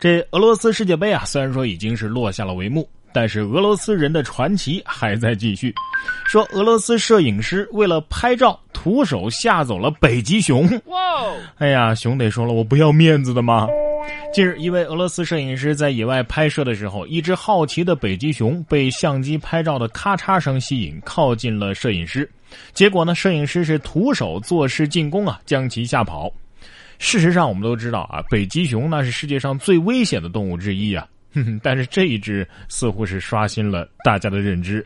这俄罗斯世界杯啊，虽然说已经是落下了帷幕，但是俄罗斯人的传奇还在继续。说俄罗斯摄影师为了拍照，徒手吓走了北极熊。哇！哎呀，熊得说了，我不要面子的吗？近日，一位俄罗斯摄影师在野外拍摄的时候，一只好奇的北极熊被相机拍照的咔嚓声吸引，靠近了摄影师。结果呢，摄影师是徒手作势进攻啊，将其吓跑。事实上，我们都知道啊，北极熊那是世界上最危险的动物之一啊。哼哼但是这一只似乎是刷新了大家的认知。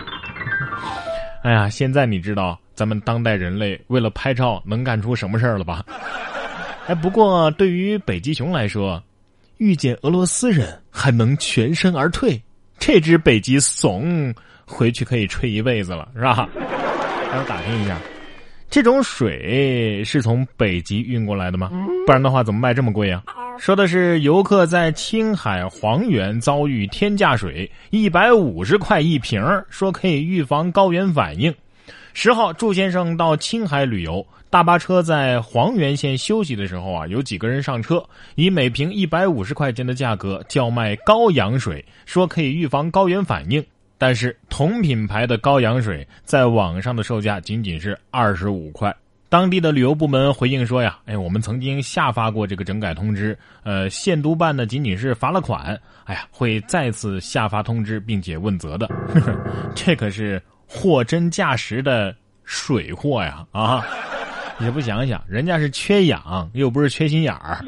哎呀，现在你知道咱们当代人类为了拍照能干出什么事儿了吧？哎，不过对于北极熊来说，遇见俄罗斯人还能全身而退，这只北极怂回去可以吹一辈子了，是吧？让我打听一下。这种水是从北极运过来的吗？不然的话怎么卖这么贵啊？说的是游客在青海黄原遭遇天价水，一百五十块一瓶说可以预防高原反应。十号，祝先生到青海旅游，大巴车在黄原县休息的时候啊，有几个人上车，以每瓶一百五十块钱的价格叫卖高氧水，说可以预防高原反应。但是同品牌的高氧水在网上的售价仅仅是二十五块。当地的旅游部门回应说呀，哎，我们曾经下发过这个整改通知，呃，县督办呢仅仅是罚了款，哎呀，会再次下发通知并且问责的。这可是货真价实的水货呀！啊，也不想想，人家是缺氧，又不是缺心眼儿。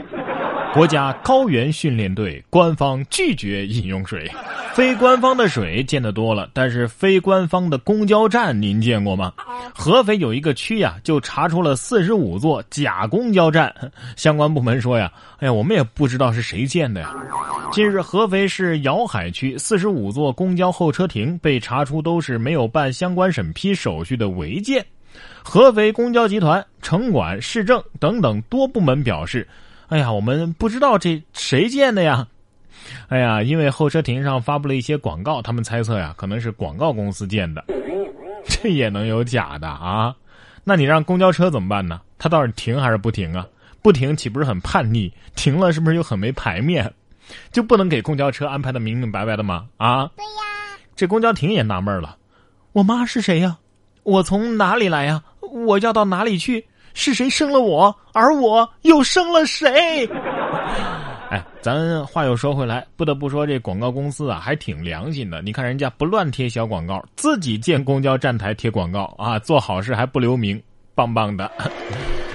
国家高原训练队官方拒绝饮用水。非官方的水见得多了，但是非官方的公交站您见过吗？合肥有一个区呀，就查出了四十五座假公交站。相关部门说呀，哎呀，我们也不知道是谁建的呀。近日，合肥市瑶海区四十五座公交候车亭被查出都是没有办相关审批手续的违建。合肥公交集团、城管、市政等等多部门表示，哎呀，我们不知道这谁建的呀。哎呀，因为候车亭上发布了一些广告，他们猜测呀，可能是广告公司建的。这也能有假的啊？那你让公交车怎么办呢？它到底停还是不停啊？不停岂不是很叛逆？停了是不是又很没排面？就不能给公交车安排的明明白白的吗？啊？对呀。这公交亭也纳闷了，我妈是谁呀？我从哪里来呀？我要到哪里去？是谁生了我？而我又生了谁？哎，咱话又说回来，不得不说这广告公司啊，还挺良心的。你看人家不乱贴小广告，自己建公交站台贴广告啊，做好事还不留名，棒棒的。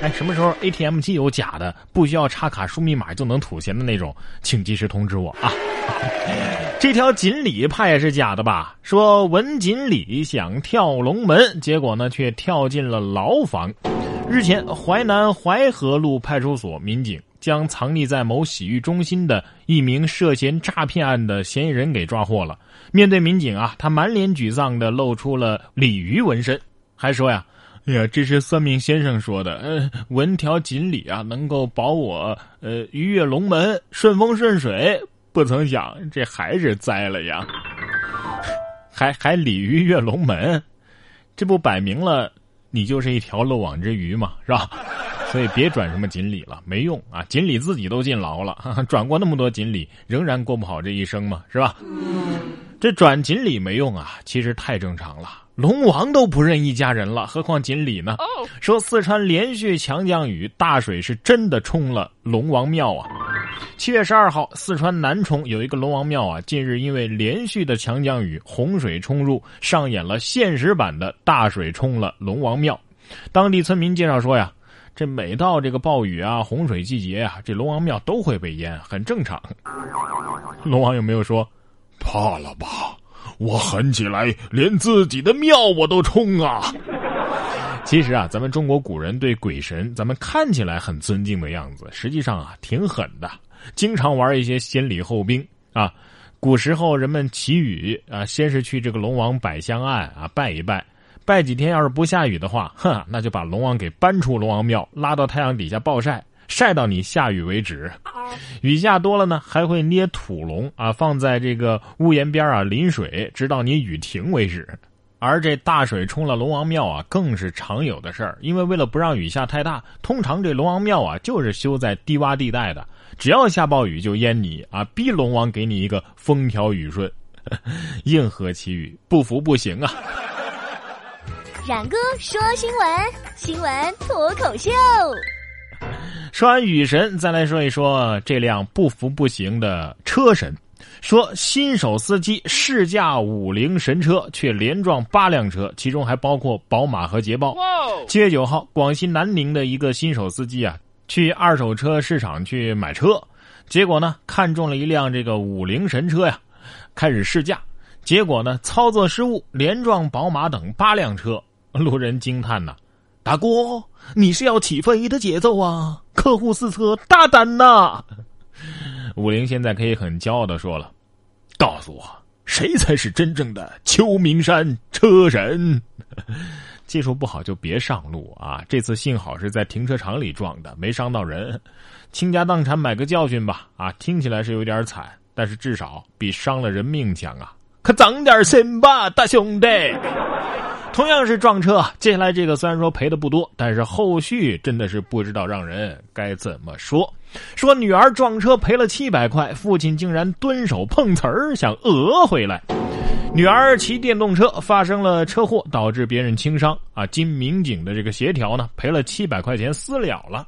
哎，什么时候 ATM 机有假的，不需要插卡输密码就能吐钱的那种，请及时通知我啊。这条锦鲤怕也是假的吧？说文锦鲤想跳龙门，结果呢却跳进了牢房。日前，淮南淮河路派出所民警。将藏匿在某洗浴中心的一名涉嫌诈骗案的嫌疑人给抓获了。面对民警啊，他满脸沮丧的露出了鲤鱼纹身，还说呀：“哎呀，这是算命先生说的，嗯，纹条锦鲤啊，能够保我呃鱼跃龙门，顺风顺水。不曾想这还是栽了呀，还还鲤鱼跃龙门，这不摆明了你就是一条漏网之鱼嘛，是吧？”所以别转什么锦鲤了，没用啊！锦鲤自己都进牢了，转过那么多锦鲤，仍然过不好这一生嘛，是吧？这转锦鲤没用啊，其实太正常了。龙王都不认一家人了，何况锦鲤呢？说四川连续强降雨，大水是真的冲了龙王庙啊！七月十二号，四川南充有一个龙王庙啊，近日因为连续的强降雨，洪水冲入，上演了现实版的大水冲了龙王庙。当地村民介绍说呀。这每到这个暴雨啊、洪水季节啊，这龙王庙都会被淹，很正常。龙王有没有说怕了吧？我狠起来，连自己的庙我都冲啊！其实啊，咱们中国古人对鬼神，咱们看起来很尊敬的样子，实际上啊挺狠的，经常玩一些先礼后兵啊。古时候人们祈雨啊，先是去这个龙王摆香案啊，拜一拜。拜几天，要是不下雨的话，哼，那就把龙王给搬出龙王庙，拉到太阳底下暴晒，晒到你下雨为止。雨下多了呢，还会捏土龙啊，放在这个屋檐边啊淋水，直到你雨停为止。而这大水冲了龙王庙啊，更是常有的事儿。因为为了不让雨下太大，通常这龙王庙啊就是修在低洼地带的。只要下暴雨就淹你啊！逼龙王给你一个风调雨顺，硬核奇语，不服不行啊！冉哥说新闻，新闻脱口秀。说完雨神，再来说一说这辆不服不行的车神。说新手司机试驾五菱神车，却连撞八辆车，其中还包括宝马和捷豹。七月九号，广西南宁的一个新手司机啊。去二手车市场去买车，结果呢看中了一辆这个五菱神车呀，开始试驾，结果呢操作失误，连撞宝马等八辆车。路人惊叹呐：“大哥，你是要起飞的节奏啊！客户试车大胆呐！”五菱现在可以很骄傲的说了：“告诉我，谁才是真正的秋名山车神？”技术不好就别上路啊！这次幸好是在停车场里撞的，没伤到人，倾家荡产买个教训吧！啊，听起来是有点惨，但是至少比伤了人命强啊！可长点心吧，大兄弟！同样是撞车，接下来这个虽然说赔的不多，但是后续真的是不知道让人该怎么说。说女儿撞车赔了七百块，父亲竟然蹲手碰瓷儿想讹回来。女儿骑电动车发生了车祸，导致别人轻伤啊！经民警的这个协调呢，赔了七百块钱私了了。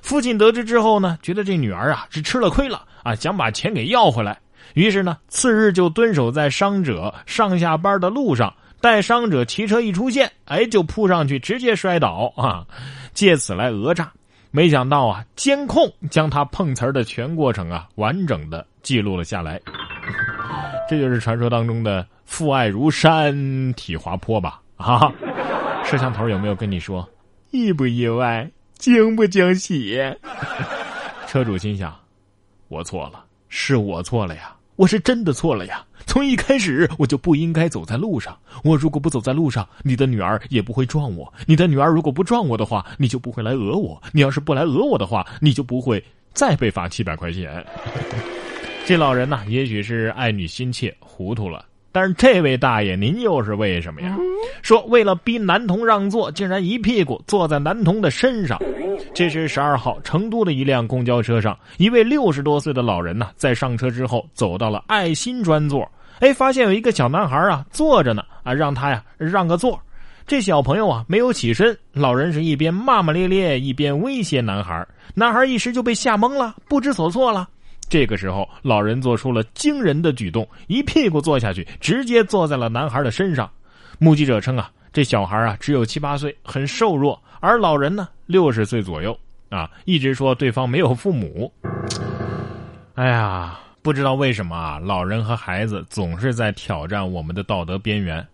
父亲得知之后呢，觉得这女儿啊是吃了亏了啊，想把钱给要回来。于是呢，次日就蹲守在伤者上下班的路上，待伤者骑车一出现，哎，就扑上去直接摔倒啊，借此来讹诈。没想到啊，监控将他碰瓷儿的全过程啊，完整的记录了下来。这就是传说当中的。父爱如山，体滑坡吧？啊，摄像头有没有跟你说意不意外，惊不惊喜？车主心想：我错了，是我错了呀，我是真的错了呀！从一开始我就不应该走在路上。我如果不走在路上，你的女儿也不会撞我。你的女儿如果不撞我的话，你就不会来讹我。你要是不来讹我的话，你就不会再被罚七百块钱。这老人呢，也许是爱女心切，糊涂了。但是这位大爷，您又是为什么呀？说为了逼男童让座，竟然一屁股坐在男童的身上。这是十二号成都的一辆公交车上，一位六十多岁的老人呢，在上车之后走到了爱心专座，哎，发现有一个小男孩啊坐着呢，啊，让他呀让个座。这小朋友啊没有起身，老人是一边骂骂咧咧，一边威胁男孩，男孩一时就被吓懵了，不知所措了。这个时候，老人做出了惊人的举动，一屁股坐下去，直接坐在了男孩的身上。目击者称啊，这小孩啊只有七八岁，很瘦弱，而老人呢六十岁左右啊，一直说对方没有父母。哎呀，不知道为什么啊，老人和孩子总是在挑战我们的道德边缘。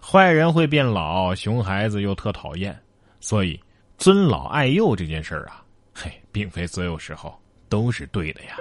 坏人会变老，熊孩子又特讨厌，所以尊老爱幼这件事儿啊，嘿，并非所有时候都是对的呀。